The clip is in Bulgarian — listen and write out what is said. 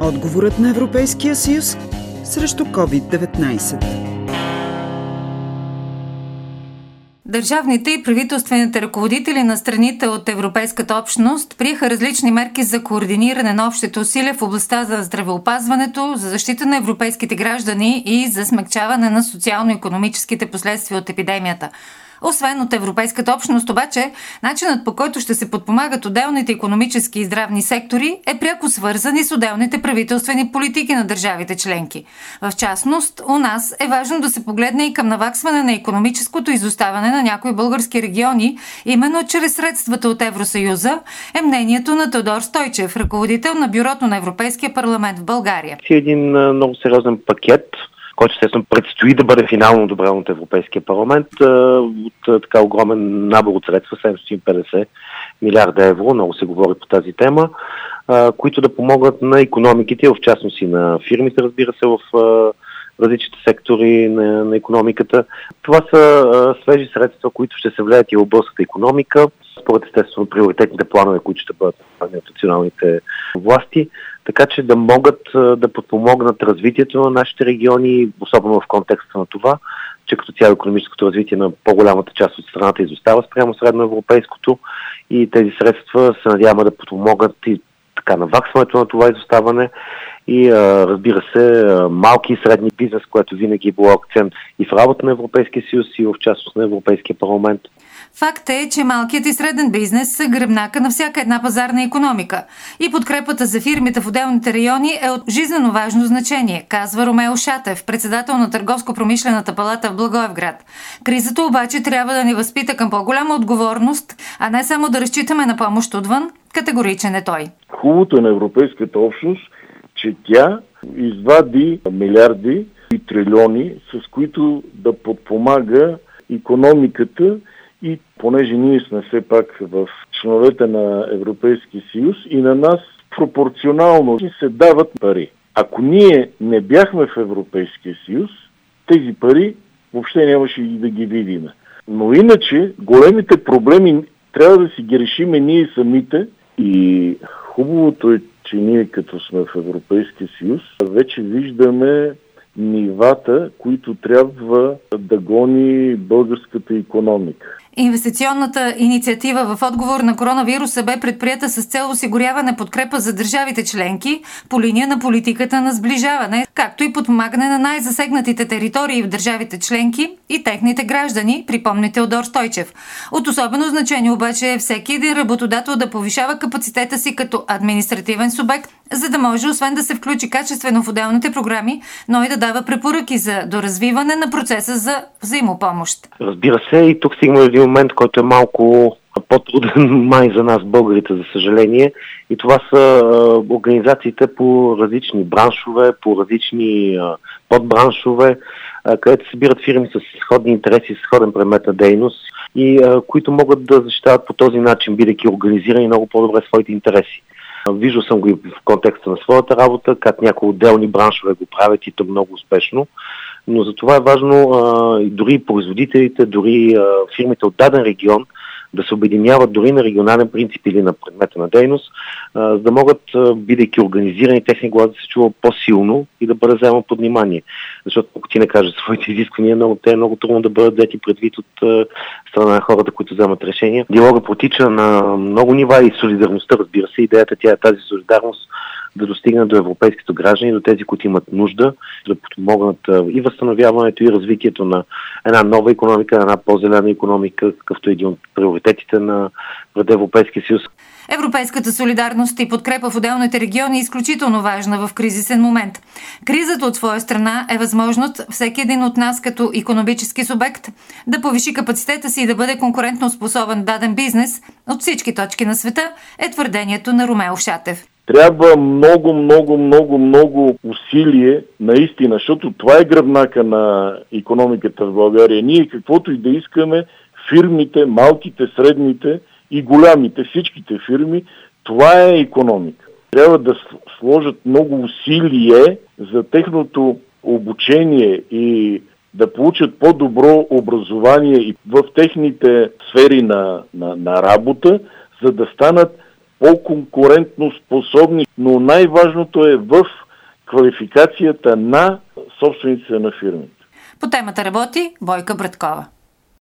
Отговорът на Европейския съюз срещу COVID-19. Държавните и правителствените ръководители на страните от Европейската общност приеха различни мерки за координиране на общите усилия в областта за здравеопазването, за защита на европейските граждани и за смягчаване на социално-економическите последствия от епидемията. Освен от Европейската общност, обаче, начинът по който ще се подпомагат отделните економически и здравни сектори е пряко свързан и с отделните правителствени политики на държавите членки. В частност, у нас е важно да се погледне и към наваксване на економическото изоставане на някои български региони, именно чрез средствата от Евросъюза, е мнението на Тодор Стойчев, ръководител на Бюрото на Европейския парламент в България. Един много сериозен пакет който естествено предстои да бъде финално одобрен от Европейския парламент от така огромен набор от средства, 750 милиарда евро, много се говори по тази тема, които да помогнат на економиките, в частност и на фирмите, разбира се, в различните сектори на, на економиката. Това са а, свежи средства, които ще се влияят и в българската економика, според естествено приоритетните планове, които ще бъдат от националните власти така че да могат да подпомогнат развитието на нашите региони, особено в контекста на това, че като цяло економическото развитие на по-голямата част от страната изостава спрямо средноевропейското и тези средства се надяваме да подпомогнат и така наваксването на това изоставане и разбира се малки и средни бизнес, което винаги е било акцент и в работа на Европейския съюз и в частност на Европейския парламент. Факт е, че малкият и среден бизнес са гръбнака на всяка една пазарна економика и подкрепата за фирмите в отделните райони е от жизненно важно значение, казва Ромео Шатев, председател на Търговско-промишлената палата в Благоевград. Кризата обаче трябва да ни възпита към по-голяма отговорност, а не само да разчитаме на помощ отвън, категоричен е той. Хубавото е на Европейската общност, че тя извади милиарди и трилиони, с които да подпомага економиката и понеже ние сме все пак в членовете на Европейски съюз и на нас пропорционално се дават пари. Ако ние не бяхме в Европейския съюз, тези пари въобще нямаше и да ги видим. Но иначе големите проблеми трябва да си ги решиме ние самите и хубавото е, че ние като сме в Европейския съюз, вече виждаме нивата, които трябва да гони българската економика. Инвестиционната инициатива в отговор на коронавируса бе предприята с цел осигуряване подкрепа за държавите членки по линия на политиката на сближаване, както и подпомагане на най-засегнатите територии в държавите членки и техните граждани, припомни Теодор Стойчев. От особено значение обаче е всеки един работодател да повишава капацитета си като административен субект, за да може освен да се включи качествено в отделните програми, но и да дава препоръки за доразвиване на процеса за взаимопомощ. Разбира се, и тук стигна един момент, който е малко по-труден май за нас, българите, за съжаление. И това са организациите по различни браншове, по различни подбраншове, където събират фирми с сходни интереси, с сходен предмет на дейност и които могат да защитават по този начин, бидейки организирани много по-добре своите интереси. Виждал съм го и в контекста на своята работа, как някои отделни браншове го правят и то много успешно. Но за това е важно а, дори производителите, дори а, фирмите от даден регион да се обединяват дори на регионален принцип или на предмета на дейност, а, за да могат, бидейки организирани, техния глас да се чува по-силно и да бъде взема под внимание. Защото ако ти не кажеш своите изисквания, много, те е много трудно да бъдат взети предвид от а, страна на хората, които вземат решения. Диалога протича на много нива и солидарността, разбира се. Идеята тя е тази солидарност да достигнат до европейските граждани, до тези, които имат нужда, да подпомогнат и възстановяването и развитието на една нова економика, една по-зелена економика, какъвто е един от приоритетите на пред Европейския съюз. Европейската солидарност и подкрепа в отделните региони е изключително важна в кризисен момент. Кризата от своя страна е възможност всеки един от нас като економически субект да повиши капацитета си и да бъде конкурентно способен даден бизнес от всички точки на света, е твърдението на Ромео Шатев. Трябва много, много, много, много усилие, наистина, защото това е гръбнака на економиката в България. Ние каквото и да искаме, фирмите, малките, средните и голямите, всичките фирми, това е економика. Трябва да сложат много усилие за техното обучение и да получат по-добро образование и в техните сфери на, на, на работа, за да станат по-конкурентно способни, но най-важното е в квалификацията на собствениците на фирмите. По темата работи Бойка Браткова.